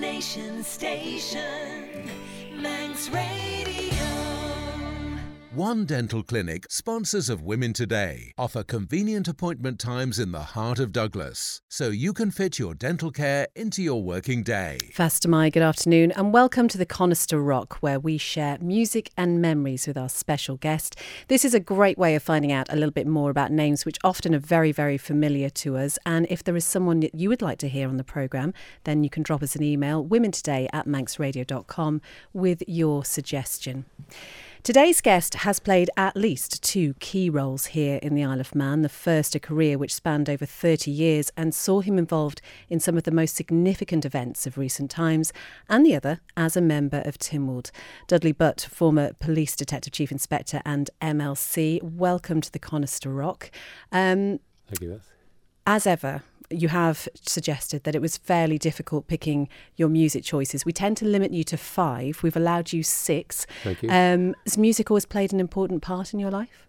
nation station, Manx Radio. One Dental Clinic, sponsors of Women Today, offer convenient appointment times in the heart of Douglas, so you can fit your dental care into your working day. Fastyr mie, good afternoon, and welcome to the Conister Rock, where we share music and memories with our special guest. This is a great way of finding out a little bit more about names which often are very, very familiar to us. And if there is someone that you would like to hear on the programme, then you can drop us an email, womentoday at manxradio.com, with your suggestion. Today's guest has played at least two key roles here in the Isle of Man. The first, a career which spanned over 30 years and saw him involved in some of the most significant events of recent times, and the other as a member of Tynwald. Dudley Butt, former Police Detective Chief Inspector and MLC, welcome to the Conister Rock. Um, Thank you, Beth. As ever, you have suggested that it was fairly difficult picking your music choices. We tend to limit you to five. We've allowed you six. Thank you. Um, has music always played an important part in your life?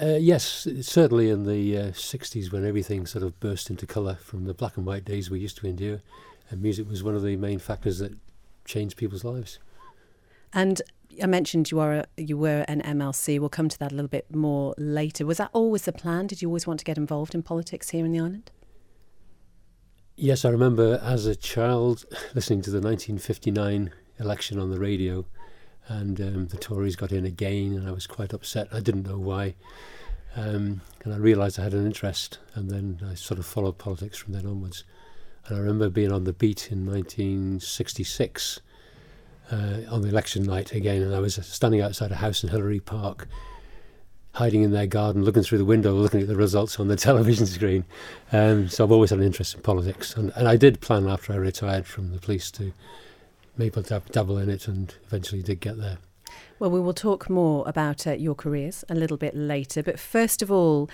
Uh, yes, certainly in the uh, 60s when everything sort of burst into colour from the black and white days we used to endure. And music was one of the main factors that changed people's lives. And I mentioned you are a, you were an MLC. We'll come to that a little bit more later. Was that always the plan? Did you always want to get involved in politics here in the island? Yes, I remember as a child listening to the 1959 election on the radio, and um, the Tories got in again, and I was quite upset. I didn't know why, um, and I realised I had an interest, and then I sort of followed politics from then onwards. And I remember being on the beat in 1966 uh, on the election night again, and I was standing outside a house in Hillary Park, hiding in their garden, looking through the window, looking at the results on the television screen. Um, so I've always had an interest in politics, and, and I did plan after I retired from the police to maybe dabble in it, and eventually did get there. Well, we will talk more about uh, your careers a little bit later, but first of all.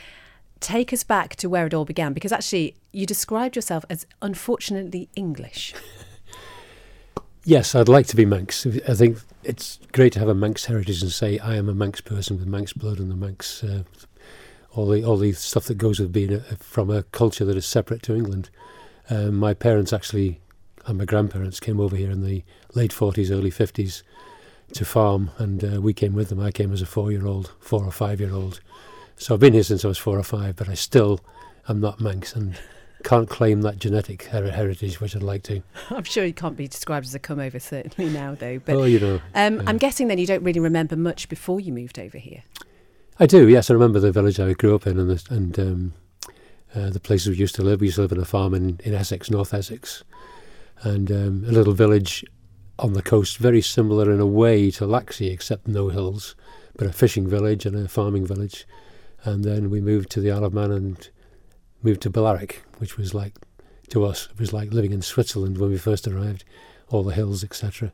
Take us back to where it all began because actually you described yourself as unfortunately English. Yes, I'd like to be Manx. I think it's great to have a Manx heritage and say I am a Manx person with Manx blood and the Manx, uh, all the all the stuff that goes with being a, from a culture that is separate to England. Um, my parents actually, and my grandparents came over here in the late forties, early fifties, to farm, and uh, we came with them. I came as a four-year-old, four or five-year-old. So I've been here since I was four or five, but I still am not Manx and can't claim that genetic her- heritage, which I'd like to. I'm sure you can't be described as a come over certainly now, though. But oh, you know, um, yeah. I'm guessing then you don't really remember much before you moved over here. I do. Yes, I remember the village I grew up in and the, and um, uh, the places we used to live. We used to live in a farm in, in Essex, North Essex, and um, a little village on the coast, very similar in a way to Laxey, except no hills, but a fishing village and a farming village. And then we moved to the Isle of Man and moved to Ballaragh, which was like to us it was like living in Switzerland when we first arrived, all the hills, etc.,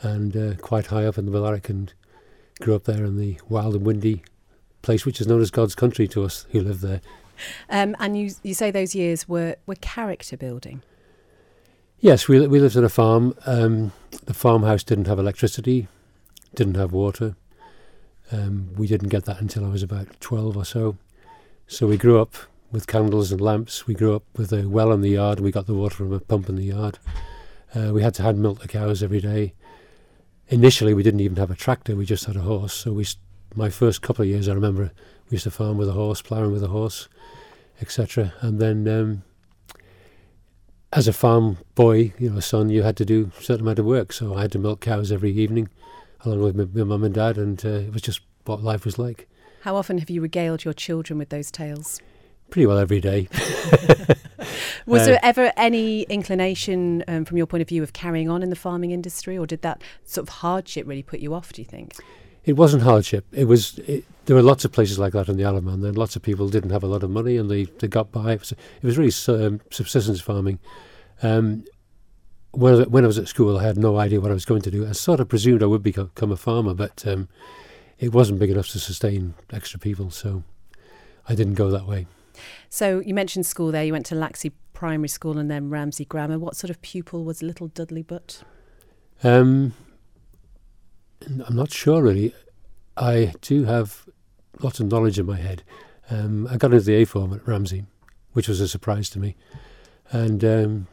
and uh, quite high up in the Ballaragh, and grew up there in the wild and windy place which is known as God's country to us who live there. Um, and you you say those years were were character building. Yes, we we lived on a farm. Um, the farmhouse didn't have electricity, didn't have water. Um, we didn't get that until I was about twelve or so. So we grew up with candles and lamps. We grew up with a well in the yard. We got the water from a pump in the yard. Uh, we had to hand milk the cows every day. Initially, we didn't even have a tractor. We just had a horse. So we, my first couple of years, I remember we used to farm with a horse, ploughing with a horse, etc. And then, um, as a farm boy, you know, son, you had to do a certain amount of work. So I had to milk cows every evening, along with my, my mum and dad, and uh, it was just what life was like. How often have you regaled your children with those tales? Pretty well every day. Was uh, there ever any inclination, um, from your point of view, of carrying on in the farming industry, or did that sort of hardship really put you off? Do you think? It wasn't hardship. It was. It, there were lots of places like that in the Isle of Man. Then lots of people didn't have a lot of money, and they, they got by. It was, it was really um, subsistence farming. Um, when I, was, when I was at school, I had no idea what I was going to do. I sort of presumed I would become a farmer, but um, it wasn't big enough to sustain extra people, so I didn't go that way. So you mentioned school there. You went to Laxey Primary School and then Ramsey Grammar. What sort of pupil was little Dudley Butt? Um, I'm not sure really. I do have lots of knowledge in my head. Um, I got into the A form at Ramsey, which was a surprise to me, and um,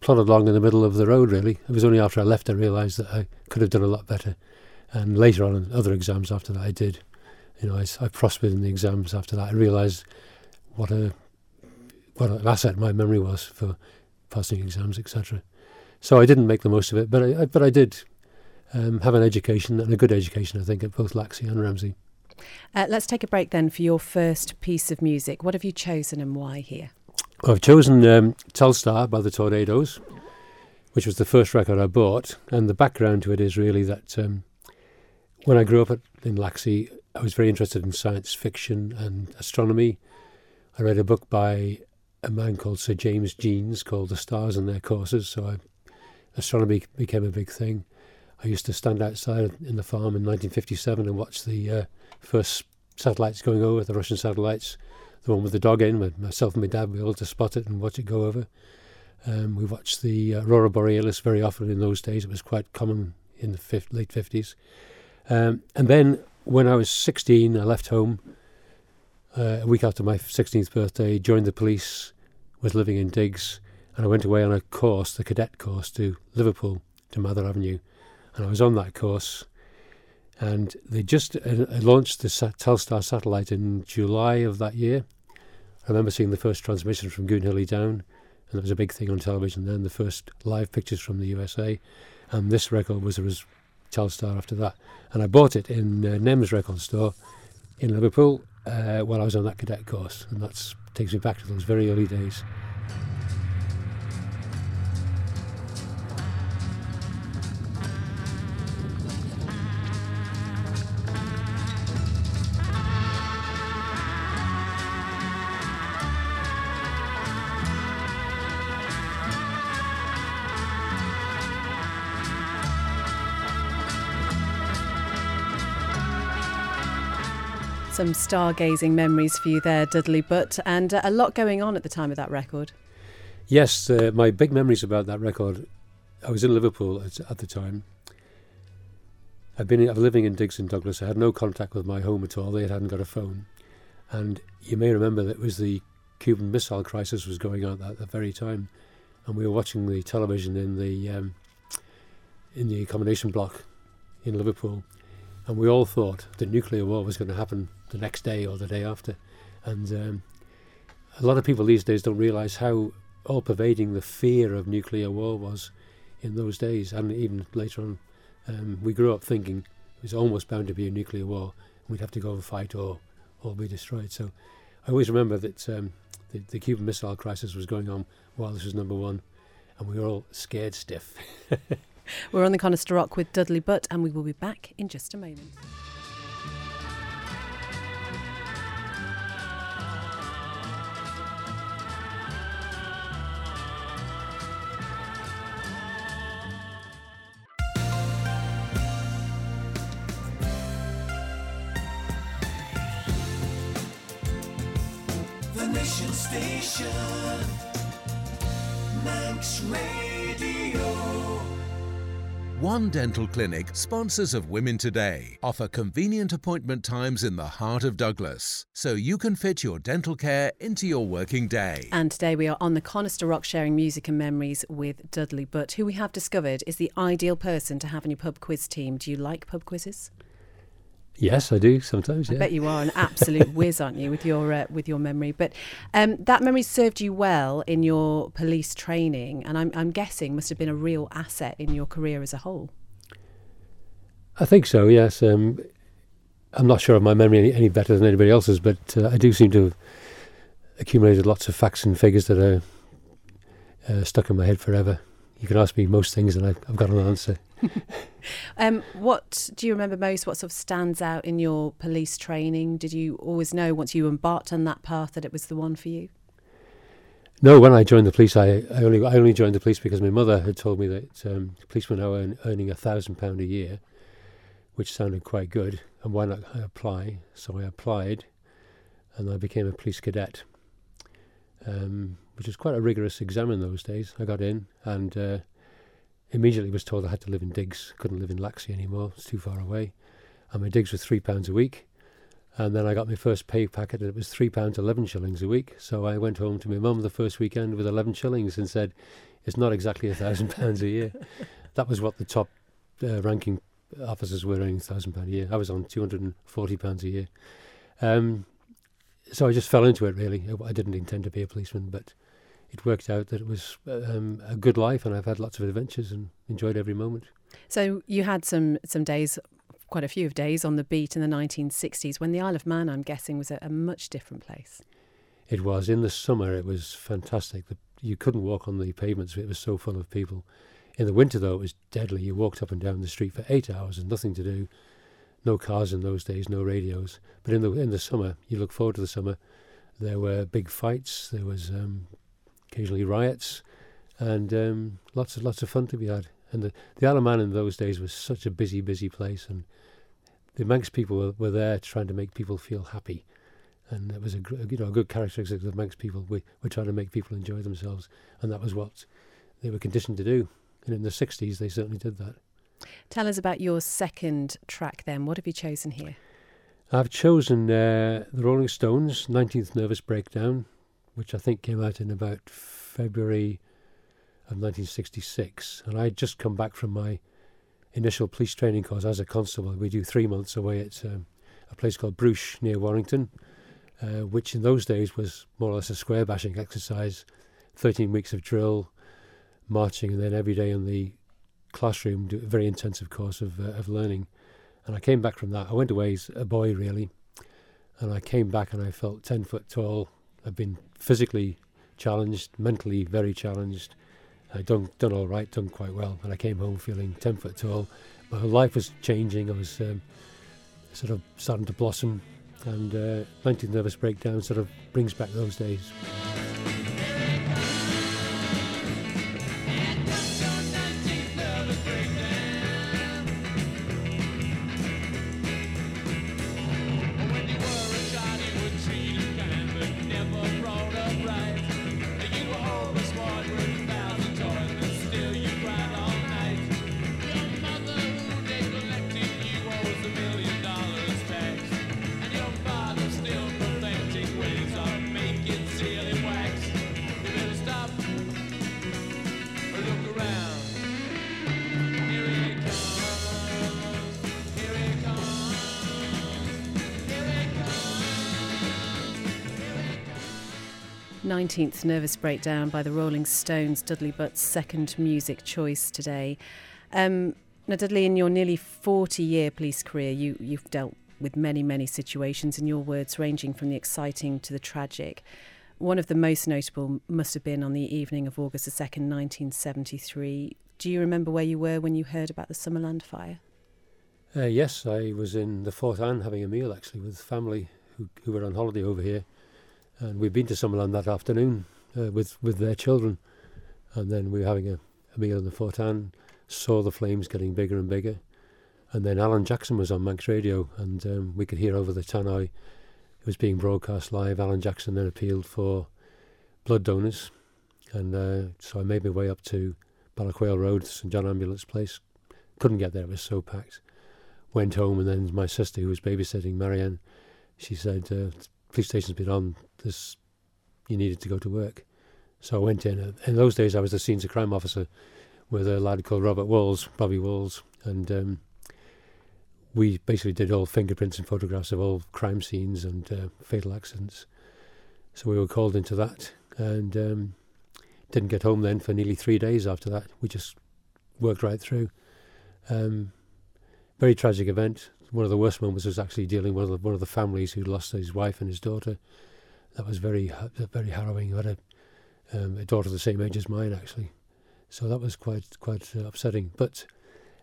plodded along in the middle of the road. Really, it was only after I left I realised that I could have done a lot better. And later on, in other exams after that, I did. You know, I, I prospered in the exams after that. I realised what a what an asset my memory was for passing exams, etc. So I didn't make the most of it, but I, I but I did um, have an education and a good education, I think, at both Laxey and Ramsey. Uh, let's take a break then for your first piece of music. What have you chosen and why here? I've chosen um, Telstar by the Tornadoes, which was the first record I bought, and the background to it is really that um, when I grew up at, in Laxey, I was very interested in science fiction and astronomy. I read a book by a man called Sir James Jeans called The Stars and Their Courses, so I, astronomy became a big thing. I used to stand outside in the farm in 1957 and watch the uh, first satellites going over, the Russian satellites, the one with the dog in, with myself and my dad, we all to spot it and watch it go over. Um, we watched the Aurora Borealis very often in those days. It was quite common in the fifth, late 50s. Um, and then when I was 16, I left home uh, a week after my 16th birthday, joined the police, was living in Diggs, and I went away on a course, the cadet course, to Liverpool, to Mather Avenue. And I was on that course and they just uh, launched the Telstar satellite in July of that year. I remember seeing the first transmission from Goonhilly Down, and that was a big thing on television then, the first live pictures from the USA. And this record was a res- Telstar after that. And I bought it in uh, Nems record store in Liverpool uh, while I was on that cadet course. And that takes me back to those very early days. Some stargazing memories for you there, Dudley Butt, and uh, a lot going on at the time of that record. Yes, uh, my big memories about that record. I was in Liverpool at, at the time. I've been I've living in Diggs and Douglas. I had no contact with my home at all. They hadn't got a phone, and you may remember that it was the Cuban Missile Crisis was going on at that very time, and we were watching the television in the um, in the accommodation block in Liverpool, and we all thought the nuclear war was going to happen the next day or the day after. And um, a lot of people these days don't realise how all pervading the fear of nuclear war was in those days, and even later on. Um, we grew up thinking it was almost bound to be a nuclear war, and we'd have to go and fight or, or be destroyed. So I always remember that um, the, the Cuban Missile Crisis was going on while this was number one, and we were all scared stiff. We're on the Conister Rock with Dudley Butt, and we will be back in just a moment. Station. Manx Radio. One Dental Clinic, sponsors of Women Today, offer convenient appointment times in the heart of Douglas, so you can fit your dental care into your working day. And today we are on the Conister Rock sharing music and memories with Dudley Butt, who we have discovered is the ideal person to have in your pub quiz team. Do you like pub quizzes? Yes, I do sometimes. I bet you are an absolute whiz, aren't you, with your uh, with your memory? But um, that memory served you well in your police training, and I'm, I'm guessing must have been a real asset in your career as a whole. I think so. Yes. Um, I'm not sure of my memory any, any better than anybody else's, but uh, I do seem to have accumulated lots of facts and figures that are uh, stuck in my head forever. You can ask me most things, and I've, I've got an answer. Um, what do you remember most? What sort of stands out in your police training? Did you always know once you embarked on that path that it was the one for you? No, when I joined the police, I, I only I only joined the police because my mother had told me that um, policemen are earn, earning a thousand pound a year, which sounded quite good. And why not apply? So I applied, and I became a police cadet, um, which was quite a rigorous exam in those days. I got in and uh, immediately was told I had to live in Diggs. Couldn't live in Laxey anymore; it's too far away. And my digs were three pounds a week. And then I got my first pay packet, and it was three pounds eleven shillings a week. So I went home to my mum the first weekend with eleven shillings and said, It's not exactly a thousand pounds a year. That was what the top uh, ranking officers were earning, thousand pound a year. I was on two hundred and forty pounds a year. Um, so I just fell into it. Really, I didn't intend to be a policeman, but it worked out that it was um, a good life, and I've had lots of adventures and enjoyed every moment. So you had some some days, quite a few of days on the beat in the 1960s when the Isle of Man, I'm guessing, was a, a much different place. It was in the summer. It was fantastic. The, you couldn't walk on the pavements. It was so full of people. In the winter, though, it was deadly. You walked up and down the street for eight hours and nothing to do. No cars in those days, no radios. But in the in the summer, you look forward to the summer. There were big fights. There was um, occasionally riots, and um, lots of lots of fun to be had. And the the Isle of Man in those days was such a busy, busy place, and the Manx people were, were there trying to make people feel happy and it was a you know a good characteristic of Manx people. We were trying to make people enjoy themselves, and that was what they were conditioned to do. And in the '60s, they certainly did that. Tell us about your second track. Then, what have you chosen here? I've chosen uh, the Rolling Stones' 19th Nervous Breakdown, which I think came out in about February of 1966, and I'd just come back from my initial police training course as a constable. We do three months away at um, a place called Bruche near Warrington, uh, which in those days was more or less a square bashing exercise 13 weeks of drill, marching, and then every day in the classroom, do a very intensive course of, uh, of learning. And I came back from that. I went away as a boy, really, and I came back and I felt 10 foot tall. I've been physically challenged, mentally very challenged. I'd done, done all right, done quite well, and I came home feeling 10 foot tall. My life was changing. I was um, sort of starting to blossom and uh, 19th Nervous Breakdown sort of brings back those days. 19th Nervous Breakdown by the Rolling Stones, Dudley Butt's second music choice today. Um, now, Dudley, in your nearly 40 year police career, you, you've dealt with many, many situations, in your words, ranging from the exciting to the tragic. One of the most notable must have been on the evening of August the 2nd, 1973. Do you remember where you were when you heard about the Summerland fire? Uh, yes, I was in the Fort Anne having a meal actually with family who, who were on holiday over here and we'd been to Summerland that afternoon uh, with with their children, and then we were having a, a meal in the Fort Anne, saw the flames getting bigger and bigger, and then Alan Jackson was on Manx Radio, and um, we could hear over the tannoy. It was being broadcast live. Alan Jackson then appealed for blood donors, and uh, so I made my way up to Ballaquayle Road, St John Ambulance Place. Couldn't get there; it was so packed. Went home, and then my sister, who was babysitting, Marianne, she said, uh, "Police station's been on this you needed to go to work. So I went in. In those days, I was the scenes of crime officer with a lad called Robert Walls, Bobby Walls, and um, we basically did all fingerprints and photographs of all crime scenes and uh, fatal accidents. So we were called into that and um, didn't get home then for nearly three days after that. We just worked right through. Um, very tragic event. One of the worst moments was actually dealing with one of the families who lost his wife and his daughter that was very very harrowing. I had a, um, a, daughter the same age as mine actually, so that was quite quite uh, upsetting. But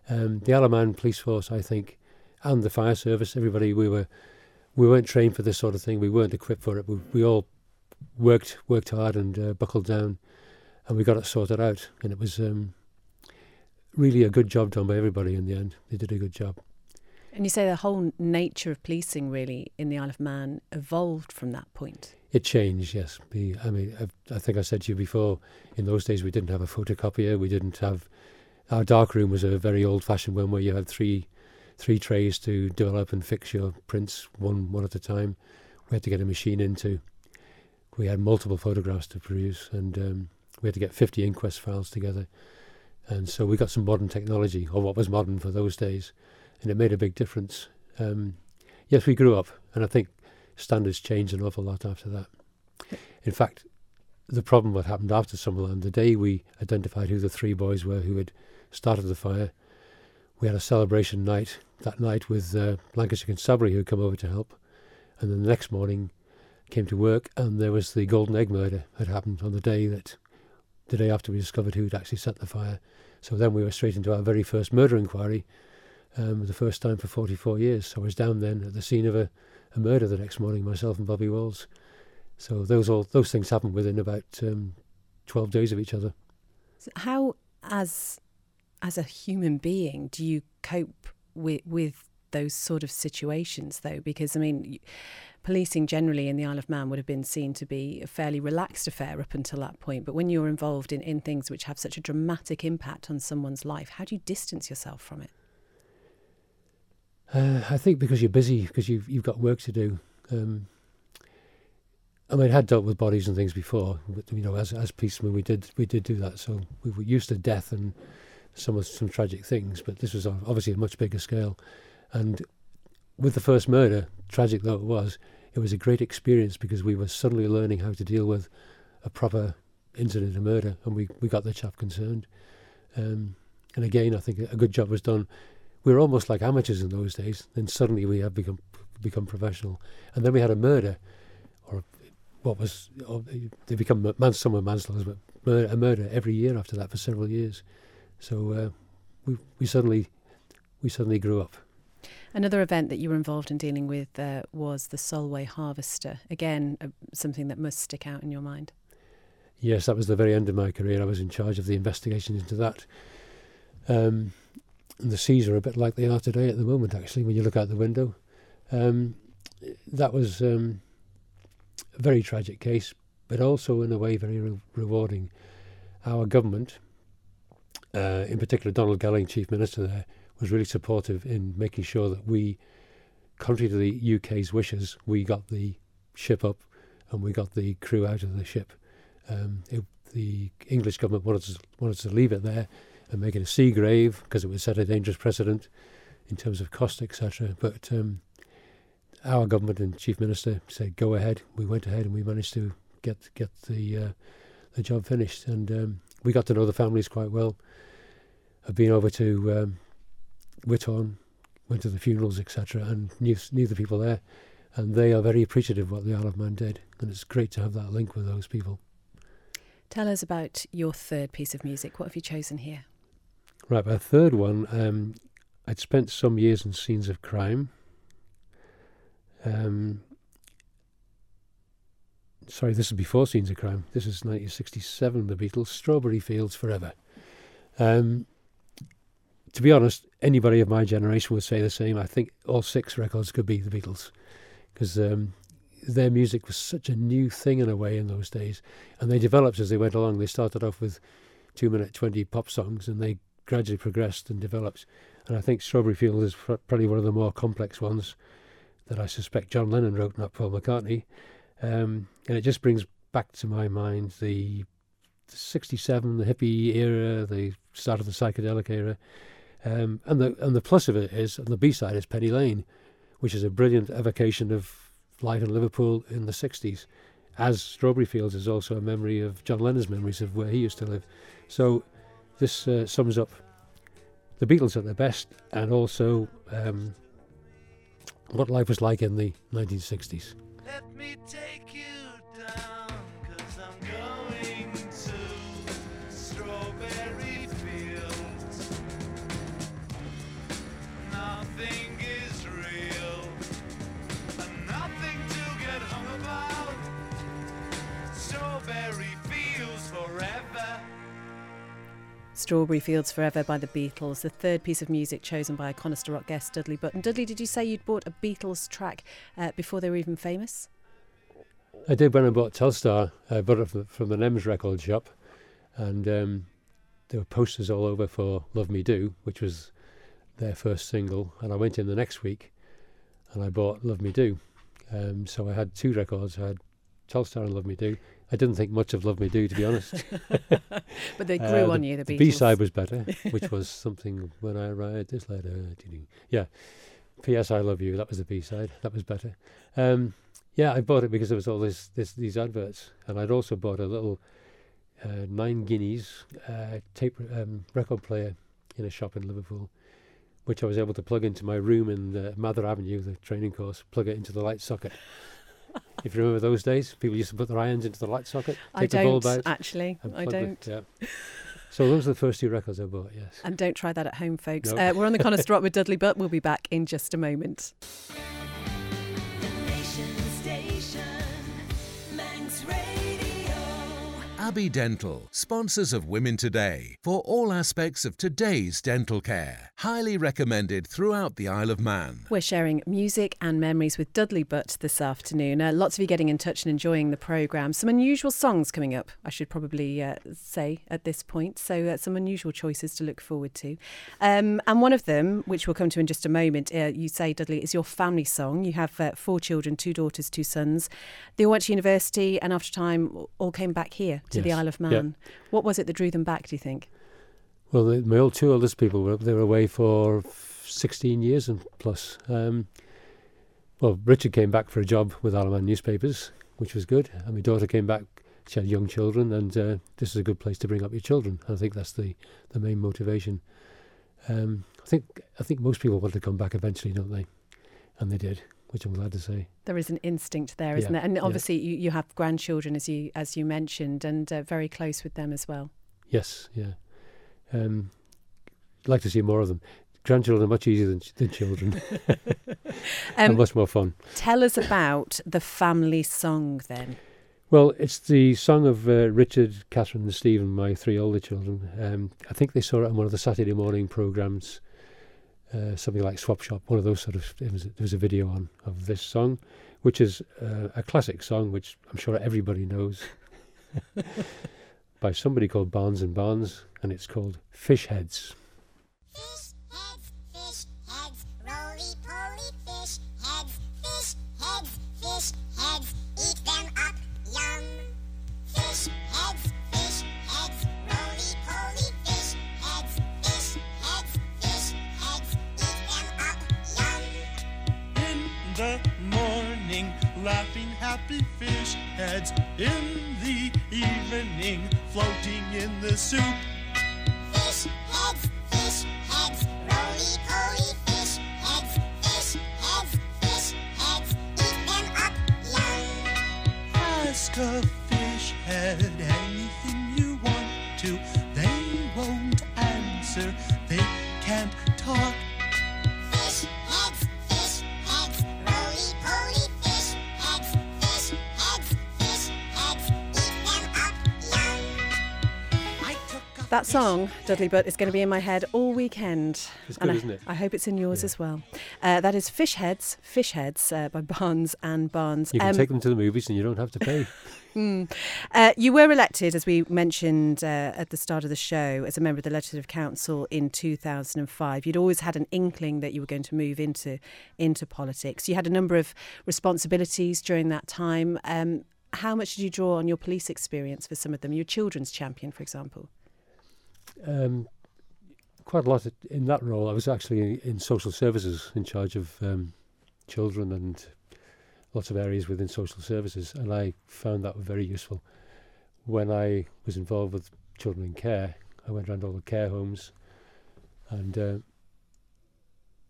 um, the Isle of Man Police Force, I think, and the fire service, everybody we were we weren't trained for this sort of thing. We weren't equipped for it. We, we all worked worked hard and uh, buckled down, and we got it sorted out. And it was um, really a good job done by everybody in the end. They did a good job. And you say the whole nature of policing really in the Isle of Man evolved from that point. It changed, yes. I mean, I, I think I said to you before. In those days, we didn't have a photocopier. We didn't have our dark room was a very old-fashioned one where you had three three trays to develop and fix your prints one one at a time. We had to get a machine into. We had multiple photographs to produce, and um, We had to get 50 inquest files together. And so we got some modern technology, or what was modern for those days, and it made a big difference. Um, yes, we grew up, and I think standards changed an awful lot after that. In fact, the problem what happened after Summerland, the day we identified who the three boys were who had started the fire, we had a celebration night that night with uh, Lancashire Constabulary who had come over to help. And then the next morning came to work and there was the Golden Egg murder had happened on the day that the day after we discovered who had actually set the fire. So then we were straight into our very first murder inquiry, um, the first time for 44 years. So I was down then at the scene of a, a murder the next morning, myself and Bobby Walls. So those all those things happened within about um, 12 days of each other. How, as as a human being, do you cope with with those sort of situations, though? Because I mean, policing generally in the Isle of Man would have been seen to be a fairly relaxed affair up until that point. But when you're involved in, in things which have such a dramatic impact on someone's life, how do you distance yourself from it? Uh, I think because you're busy, because you've you've got work to do. Um, I mean, I had dealt with bodies and things before. But, you know, as as policemen, we did we did do that. So we were used to death and some some tragic things. But this was obviously a much bigger scale. And with the first murder, tragic though it was, it was a great experience because we were suddenly learning how to deal with a proper incident of murder, and we we got the chap concerned. Um, and again, I think a good job was done. We were almost like amateurs in those days. Then suddenly we have become become professional, and then we had a murder, or what was or they become man, some were manslaughter, but murder, a murder every year after that for several years. So uh, we we suddenly we suddenly grew up. Another event that you were involved in dealing with uh, was the Solway Harvester. Again, uh, something that must stick out in your mind. Yes, that was the very end of my career. I was in charge of the investigation into that. Um, and the seas are a bit like they are today at the moment, actually, when you look out the window. Um, that was um, a very tragic case, but also in a way very re- rewarding. Our government, uh, in particular Donald Gelling, Chief Minister there, was really supportive in making sure that we, contrary to the UK's wishes, we got the ship up and we got the crew out of the ship. Um, it, the English government wanted to, wanted to leave it there and make it a sea grave because it would set a dangerous precedent in terms of cost, etc. But um, our government and chief minister said, "Go ahead." We went ahead and we managed to get get the uh, the job finished, and um, we got to know the families quite well. I've been over to um, went to the funerals, etc., and knew knew the people there, and they are very appreciative of what the Isle of Man did, and it's great to have that link with those people. Tell us about your third piece of music. What have you chosen here? Right, my third one, um, I'd spent some years in scenes of crime. Um, sorry, this is before Scenes of Crime. This is 1967, The Beatles, Strawberry Fields Forever. Um, to be honest, anybody of my generation would say the same. I think all six records could be the Beatles because um, their music was such a new thing in a way in those days. And they developed as they went along. They started off with two minute 20 pop songs and they gradually progressed and developed. And I think Strawberry Fields is pr- probably one of the more complex ones that I suspect John Lennon wrote, not Paul McCartney. Um, and it just brings back to my mind the 67, the hippie era, the start of the psychedelic era. Um, and the and the plus of it is, and the B side is Penny Lane, which is a brilliant evocation of life in Liverpool in the 60s. As Strawberry Fields is also a memory of John Lennon's memories of where he used to live. So this uh, sums up the Beatles at their best and also um, what life was like in the 1960s. Strawberry Fields Forever by the Beatles, the third piece of music chosen by a Conister Rock guest, Dudley Button. Dudley, did you say you'd bought a Beatles track uh, before they were even famous? I did when I bought Telstar. I bought it from, from the Nems record shop, and um, there were posters all over for "Love Me Do," which was their first single. And I went in the next week, and I bought "Love Me Do." Um, so I had two records. I had Telstar and "Love Me Do." I didn't think much of Love Me Do, to be honest. But they grew Uh, on you, the The B side was better, which was something when I write this letter. Yeah. P.S. I love you. That was the B side. That was better. Um, yeah, I bought it because there was all this, this these adverts, and I'd also bought a little uh, nine guineas uh, tape um, record player in a shop in Liverpool, which I was able to plug into my room in uh, Mather Avenue, the training course. Plug it into the light socket. if you remember those days, people used to put their irons into the light socket, I take the bulb out, actually. I don't. The, yeah. So those are the first two records I bought. Yes. And don't try that at home, folks. No. Uh, we're on the Conister Rock with Dudley Butt. We'll be back in just a moment. The Nation Station, Manx Radio. Abbey Dental, sponsors of Women Today, for all aspects of today's dental care. Highly recommended throughout the Isle of Man. We're sharing music and memories with Dudley Butt this afternoon. Uh, lots of you getting in touch and enjoying the programme. Some unusual songs coming up, I should probably uh, say at this point. So, uh, some unusual choices to look forward to. Um, and one of them, which we'll come to in just a moment, uh, you say, Dudley, is your family song. You have uh, four children, two daughters, two sons. They all went to university and after time all came back here to the Isle of Yeah. Man. What was it that drew them back, do you think? Well, the, my old two oldest people were they were away for 16 years and plus. Um, well, Richard came back for a job with Isle of Man newspapers, which was good, and my daughter came back. She had young children, and uh, this is a good place to bring up your children. I think that's the, the main motivation. Um, I think I think most people want to come back eventually, don't they? And they did, which I'm glad to say. There is an instinct there, Yeah, isn't there? And yeah. obviously, you, you have grandchildren, as you as you mentioned, and uh, very close with them as well. Yes, yeah. Um, I'd like to see more of them. Grandchildren are much easier than, than children, and Um, much more fun. tell us about the family song, then. Well, it's the song of uh, Richard, Catherine, and Stephen, my three older children. Um, I think they saw it on one of the Saturday morning programs, uh, something like Swap Shop, one of those sort of. There was a video on of this song, which is uh, a classic song, which I'm sure everybody knows, by somebody called Barnes and Barnes, and it's called Fish Heads. Fish heads, fish heads, roly poly fish heads, fish heads, fish heads, eat them up, yum. Fish heads, the morning, laughing happy fish heads. In the evening, floating in the soup. Fish heads, fish heads, roly poly fish heads, fish heads, fish heads, eat them up, yum. Ask a fish head That song, Dudley Butt, is going to be in my head all weekend. It's and good, I, isn't it? I hope it's in yours Yeah. as well. Uh, that is Fish Heads, Fish Heads uh, by Barnes and Barnes. You can Um, take them to the movies and you don't have to pay. Mm. Uh, you were elected, as we mentioned uh, at the start of the show, as a member of the Legislative Council in 2005. You'd always had an inkling that you were going to move into into politics. You had a number of responsibilities during that time. Um, how much did you draw on your police experience for some of them? Your children's champion, for example. Um, quite a lot in that role. I was actually in social services, in charge of um, children and lots of areas within social services, and I found that very useful. When I was involved with children in care, I went around all the care homes, and uh,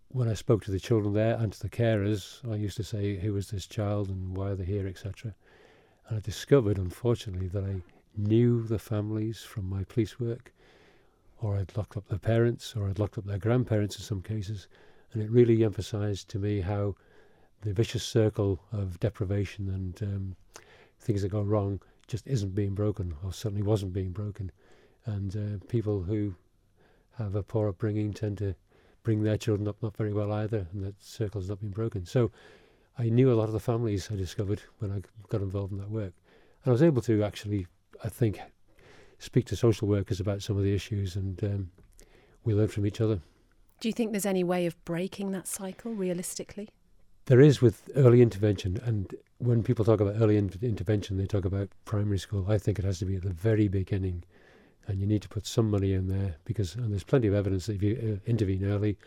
when I spoke to the children there and to the carers, I used to say, "Who is this child and why are they here, etc." And I discovered, unfortunately, that I knew the families from my police work or I'd locked up their parents, or I'd locked up their grandparents in some cases. And it really emphasised to me how the vicious circle of deprivation and um, things that go wrong just isn't being broken, or certainly wasn't being broken. And uh, people who have a poor upbringing tend to bring their children up not very well either, and that circle's not been broken. So I knew a lot of the families I discovered when I got involved in that work. And I was able to actually, I think, speak to social workers about some of the issues, and um, we learn from each other. Do you think there's any way of breaking that cycle realistically? there is with early intervention, and when people talk about early in- intervention, they talk about primary school. I think it has to be at the very beginning, and you need to put some money in there because, and there's plenty of evidence that if you uh, intervene early,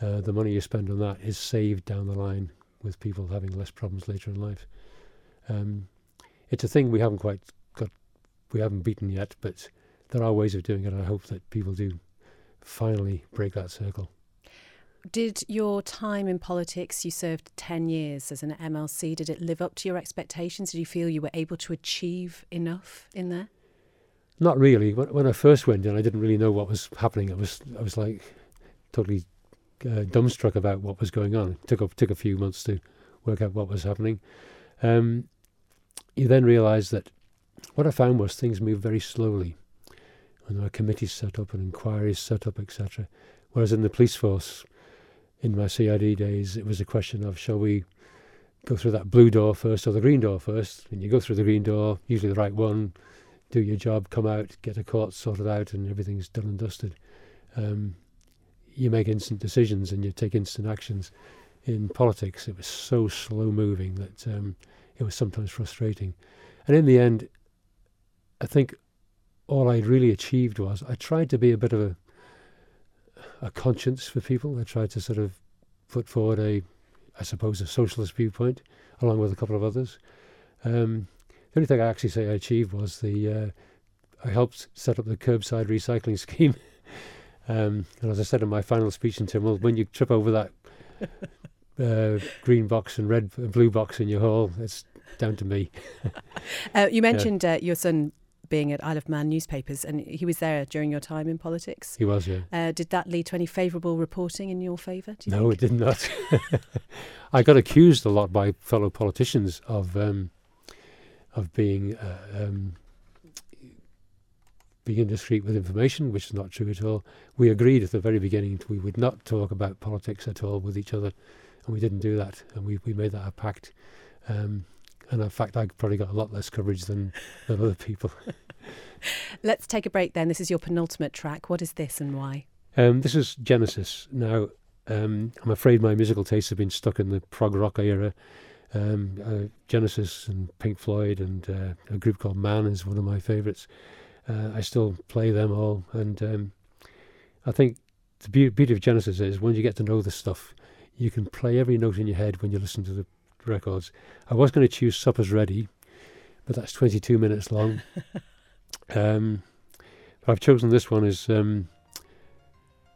uh, the money you spend on that is saved down the line with people having less problems later in life. Um, it's a thing we haven't quite we haven't beaten yet, but there are ways of doing it. I hope that people do finally break that circle. Did your time in politics, you served 10 years as an MLC, did it live up to your expectations? Did you feel you were able to achieve enough in there? Not really. When, when I first went in, I didn't really know what was happening. I was I was like totally uh, dumbstruck about what was going on. It took a, took a few months to work out what was happening. Um, you then realise that what I found was things moved very slowly. And there were committees set up and inquiries set up, etc. Whereas in the police force, in my CID days, it was a question of shall we go through that blue door first or the green door first? And you go through the green door, usually the right one, do your job, come out, get a court sorted out, and everything's done and dusted. Um, you make instant decisions and you take instant actions. In politics, it was so slow moving that um, it was sometimes frustrating. And in the end, I think all I really achieved was I tried to be a bit of a a conscience for people. I tried to sort of put forward a, I suppose, a socialist viewpoint, along with a couple of others. Um, the only thing I actually say I achieved was the uh, I helped set up the curbside recycling scheme. um, and as I said in my final speech in Tynwald, when you trip over that uh, green box and red and blue box in your hall, it's down to me. Uh, you mentioned uh, your son being at Isle of Man newspapers, and he was there during your time in politics. He was, yeah. Uh, did that lead to any favourable reporting in your favour? You No, think? it did not. I got accused a lot by fellow politicians of um, of being uh, um, being indiscreet with information, which is not true at all. We agreed at the very beginning we would not talk about politics at all with each other, and we didn't do that, and we we made that a pact. Um, and in fact, I probably got a lot less coverage than, than other people. Let's take a break then. This is your penultimate track. What is this and why? Um, this is Genesis. Now, um, I'm afraid my musical tastes have been stuck in the prog rock era. Um, uh, Genesis and Pink Floyd and uh, a group called Man is one of my favourites. Uh, I still play them all, and um, I think the beauty of Genesis is when you get to know the stuff, you can play every note in your head when you listen to the records. I was going to choose Supper's Ready, but that's 22 minutes long. um, I've chosen this one as um,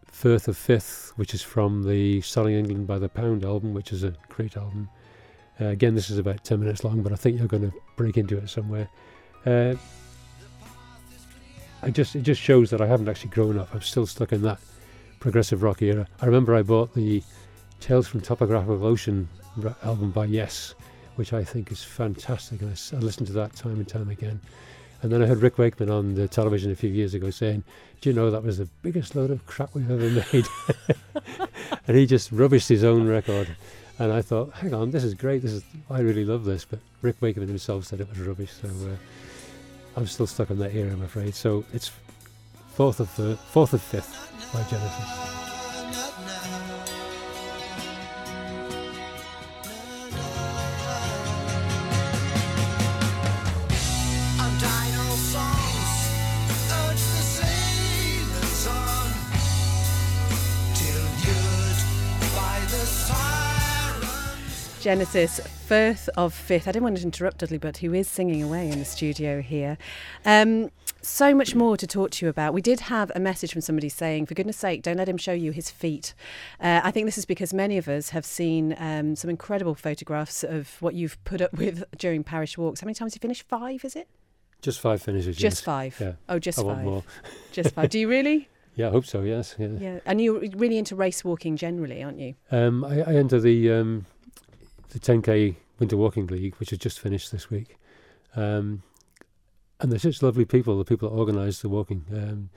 Firth of Fifth, which is from the Selling England by the Pound album, which is a great album. Uh, again, this is about 10 minutes long, but I think you're going to break into it somewhere. Uh, I just It just shows that I haven't actually grown up. I'm still stuck in that progressive rock era. I remember I bought the Tales from Topographical Ocean album by Yes, which I think is fantastic. And I, I listened to that time and time again. And then I heard Rick Wakeman on the television a few years ago saying, Do you know that was the biggest load of crap we've ever made? and he just rubbished his own record. And I thought, hang on, this is great. This is I really love this. But Rick Wakeman himself said it was rubbish. So uh, I'm still stuck on that era, I'm afraid. So it's fourth of the fourth of fifth by Genesis. Genesis, Firth of Fifth. I didn't want to interrupt Dudley, but who is singing away in the studio here. Um, so much more to talk to you about. We did have a message from somebody saying, for goodness sake, don't let him show you his feet. Uh, I think this is because many of us have seen um, some incredible photographs of what you've put up with during parish walks. How many times have you finished? Five, is it? Just five finishes. yes. Just five. Yeah. Oh, just I five. more. Just five. Do you really? Yeah, I hope so. Yes. Yeah. Yeah. And you're really into race walking generally, aren't you? Um, I, I enter the um, the 10k Winter Walking League, which has just finished this week, um, and they're such lovely people. The people that organise the walking. Um,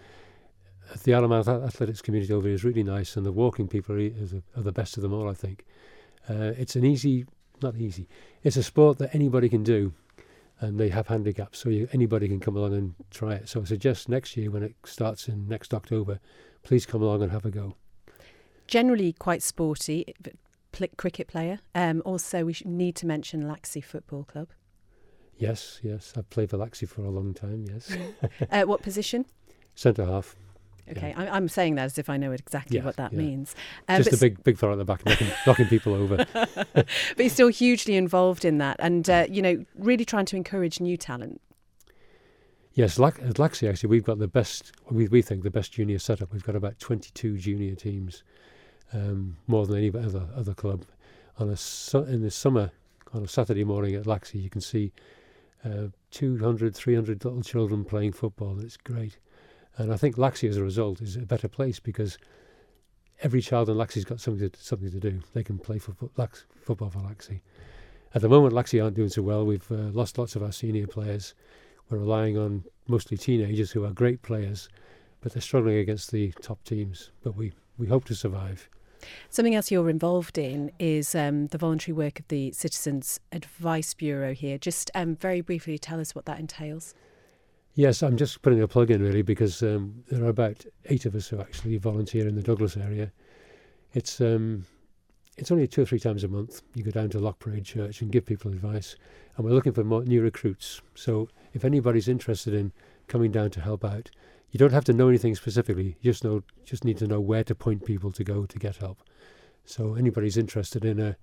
the Alamouth Athletics community over here is really nice, and the walking people are, the, are the best of them all. I think uh, it's an easy, not easy. It's a sport that anybody can do, and they have handicaps, so you, anybody can come along and try it. So I suggest next year when it starts in next October, please come along and have a go. Generally quite sporty. Pl- cricket player. Um, also, we sh- need to mention Laxey Football Club. Yes, yes. I've played for Laxey for a long time, yes. Uh, what position? Centre half. Okay, I'm, I'm saying that as if I know exactly Yeah, what that yeah. means. Um, Just a big, big fella at the back knocking, knocking people over. but he's still hugely involved in that and uh, you know really trying to encourage new talent Yes, at Laxey actually, we've got the best, we, we think, the best junior setup. We've got about 22 junior teams, um, more than any other other club. On a su- in the summer, on a Saturday morning at Laxey, you can see uh, 200, 300 little children playing football. It's great, and I think Laxey, as a result, is a better place because every child in Laxey's got something to, something to do. They can play for, Lax, football for Laxey. At the moment, Laxey aren't doing so well. We've uh, lost lots of our senior players. We're relying on mostly teenagers who are great players, but they're struggling against the top teams. But we, we hope to survive. Something else you're involved in is um, the voluntary work of the citizens advice bureau here just um, very briefly tell us what that entails Yes, I'm just putting a plug in really because um, there are about eight of us who actually volunteer in the Douglas area. It's um, it's only two or three times a month. You go down to Lockparade Church and give people advice, and we're looking for more new recruits. So if anybody's interested in coming down to help out, you don't have to know anything specifically. You just know just need to know where to point people to go to get help. So anybody's interested in a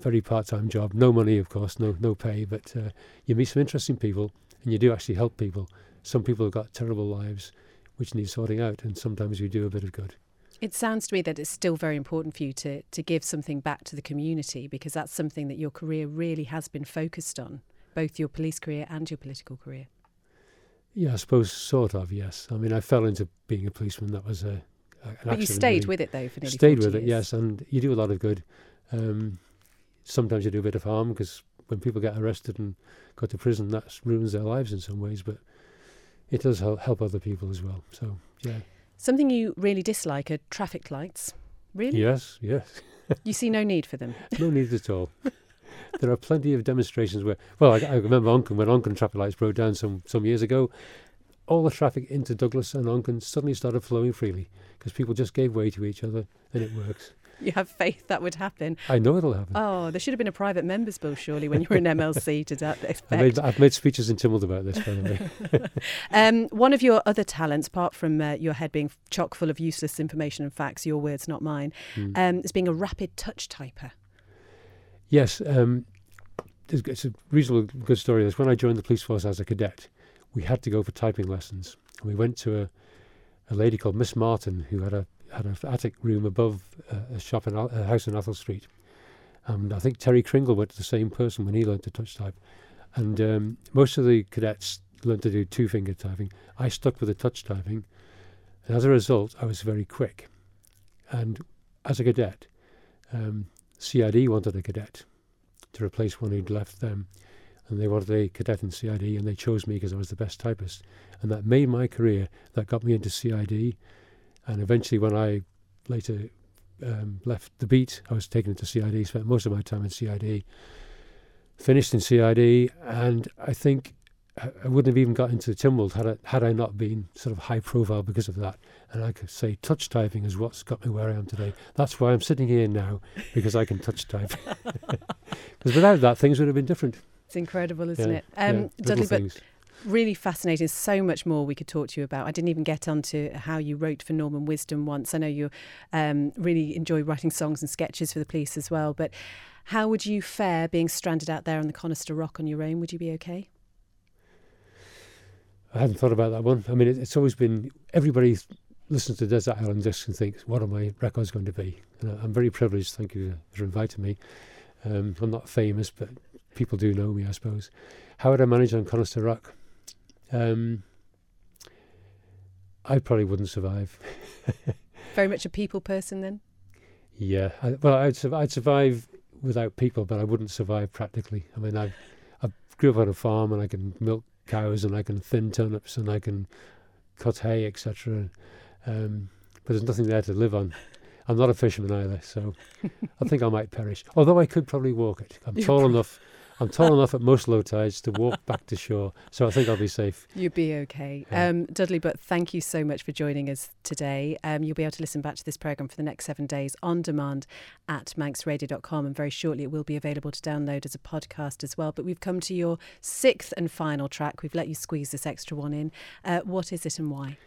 very part-time job, no money of course, no no pay, but uh, you meet some interesting people and you do actually help people. Some people have got terrible lives which need sorting out, and sometimes you do a bit of good. it sounds to me that it's still very important for you to, to give something back to the community because that's something that your career really has been focused on both your police career and your political career Yeah, I suppose sort of. Yes, I mean I fell into being a policeman. That was a, a an but you stayed really. with it though for nearly stayed 40 with it. Yes, and you do a lot of good. Um, sometimes you do a bit of harm because when people get arrested and go to prison, that ruins their lives in some ways. But it does help, help other people as well. So yeah, something you really dislike are traffic lights really yes, yes. you see no need for them No need at all. there are plenty of demonstrations where, well, I, I remember Onchan, when Onchan traffic lights broke down some, some years ago, all the traffic into Douglas and Onchan suddenly started flowing freely because people just gave way to each other and it works. you have faith that would happen I know it'll happen. oh there should have been a private members bill surely when you were in mlc to that I effect made, I've made speeches in Tynwald about this, by the way. Um, one of your other talents, apart from uh, your head being chock full of useless information and facts, your words, not mine, Hmm. um, is being a rapid touch typer. Yes, um, it's, a reasonable good story. This when I joined the police force as a cadet, we had to go for typing lessons. We went to a, a lady called Miss Martin who had a had an attic room above uh, a shop in a house in Athol Street. And I think Terry Cringle went to the same person when he learned to touch type. And um, most of the cadets learned to do two finger typing. I stuck with the touch typing, and as a result, I was very quick. And as a cadet, um, CID wanted a cadet to replace one who'd left them. And they wanted a cadet in CID, and they chose me because I was the best typist. And that made my career. That got me into CID. And eventually, when I later um, left the beat, I was taken into CID, spent most of my time in CID, finished in CID, and I think I wouldn't have even got into Tynwald had I, had I not been sort of high profile because of that. And I could say touch typing is what's got me where I am today. That's why I'm sitting here now, because I can touch type. Because without that, things would have been different. It's incredible, isn't Yeah, it? Um, yeah, Dudley Butt really fascinating. So much more we could talk to you about. I didn't even get onto how you wrote for Norman Wisdom once. I know you um, really enjoy writing songs and sketches for the police as well. But how would you fare being stranded out there on the Conister Rock on your own? Would you be okay? I hadn't thought about that one. I mean, it, it's always been everybody listens to Desert Island Discs and thinks, "What are my records going to be?" And I, I'm very privileged. Thank you for inviting me. Um, I'm not famous, but people do know me, I suppose. How would I manage on Conister Rock? Um, I probably wouldn't survive. Very much a people person then? Yeah, I, well, I'd, I'd survive without people, but I wouldn't survive practically. I mean, I I grew up on a farm, and I can milk cows, and I can thin turnips, and I can cut hay, etc. Um, but there's nothing there to live on. I'm not a fisherman either, so I think I might perish. Although I could probably walk it. I'm tall enough. I'm tall enough at most low tides to walk back to shore, so I think I'll be safe. You'll be okay. Yeah. Um, Dudley Butt thank you so much for joining us today. Um, you'll be able to listen back to this programme for the next seven days on demand at manxradio.com, and very shortly it will be available to download as a podcast as well. But we've come to your sixth and final track. We've let you squeeze this extra one in. Uh, what is it and why?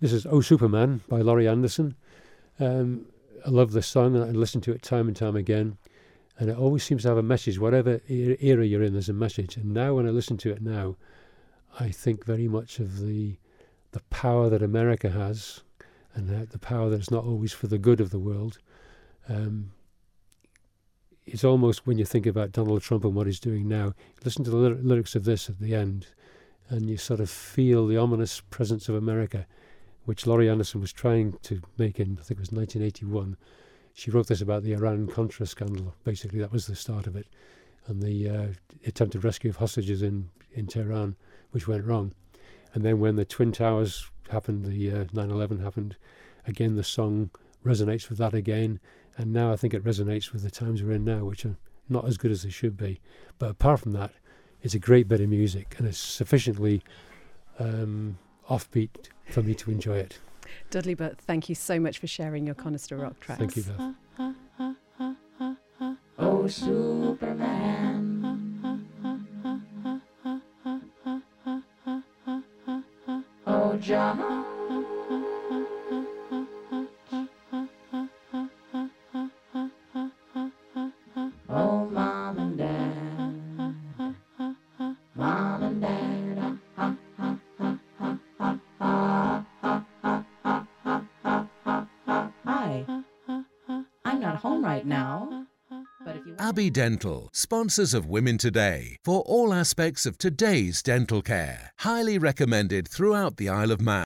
This is Oh Superman by Laurie Anderson. Um, I love this song and I listen to it time and time again. And it always seems to have a message. Whatever era you're in, there's a message. And now, when I listen to it now, I think very much of the the power that America has, and the, the power that it's not always for the good of the world. Um, it's almost when you think about Donald Trump and what he's doing now. Listen to the lyr- lyrics of this at the end, and you sort of feel the ominous presence of America which Laurie Anderson was trying to make in, I think it was 1981. She wrote this about the Iran Contra scandal. Basically, that was the start of it, and the uh, attempted rescue of hostages in, in Tehran, which went wrong. And then when the Twin Towers happened, the uh, 9 11 happened, again, the song resonates with that again. And now I think it resonates with the times we're in now, which are not as good as they should be. But apart from that, it's a great bit of music, and it's sufficiently um, offbeat for me to enjoy it. Dudley Butt thank you so much for sharing your Conister Rock tracks. Thank you, Beth. Oh, Superman. Oh, John. Abbey Dental, sponsors of Women Today, for all aspects of today's dental care. Highly recommended throughout the Isle of Man.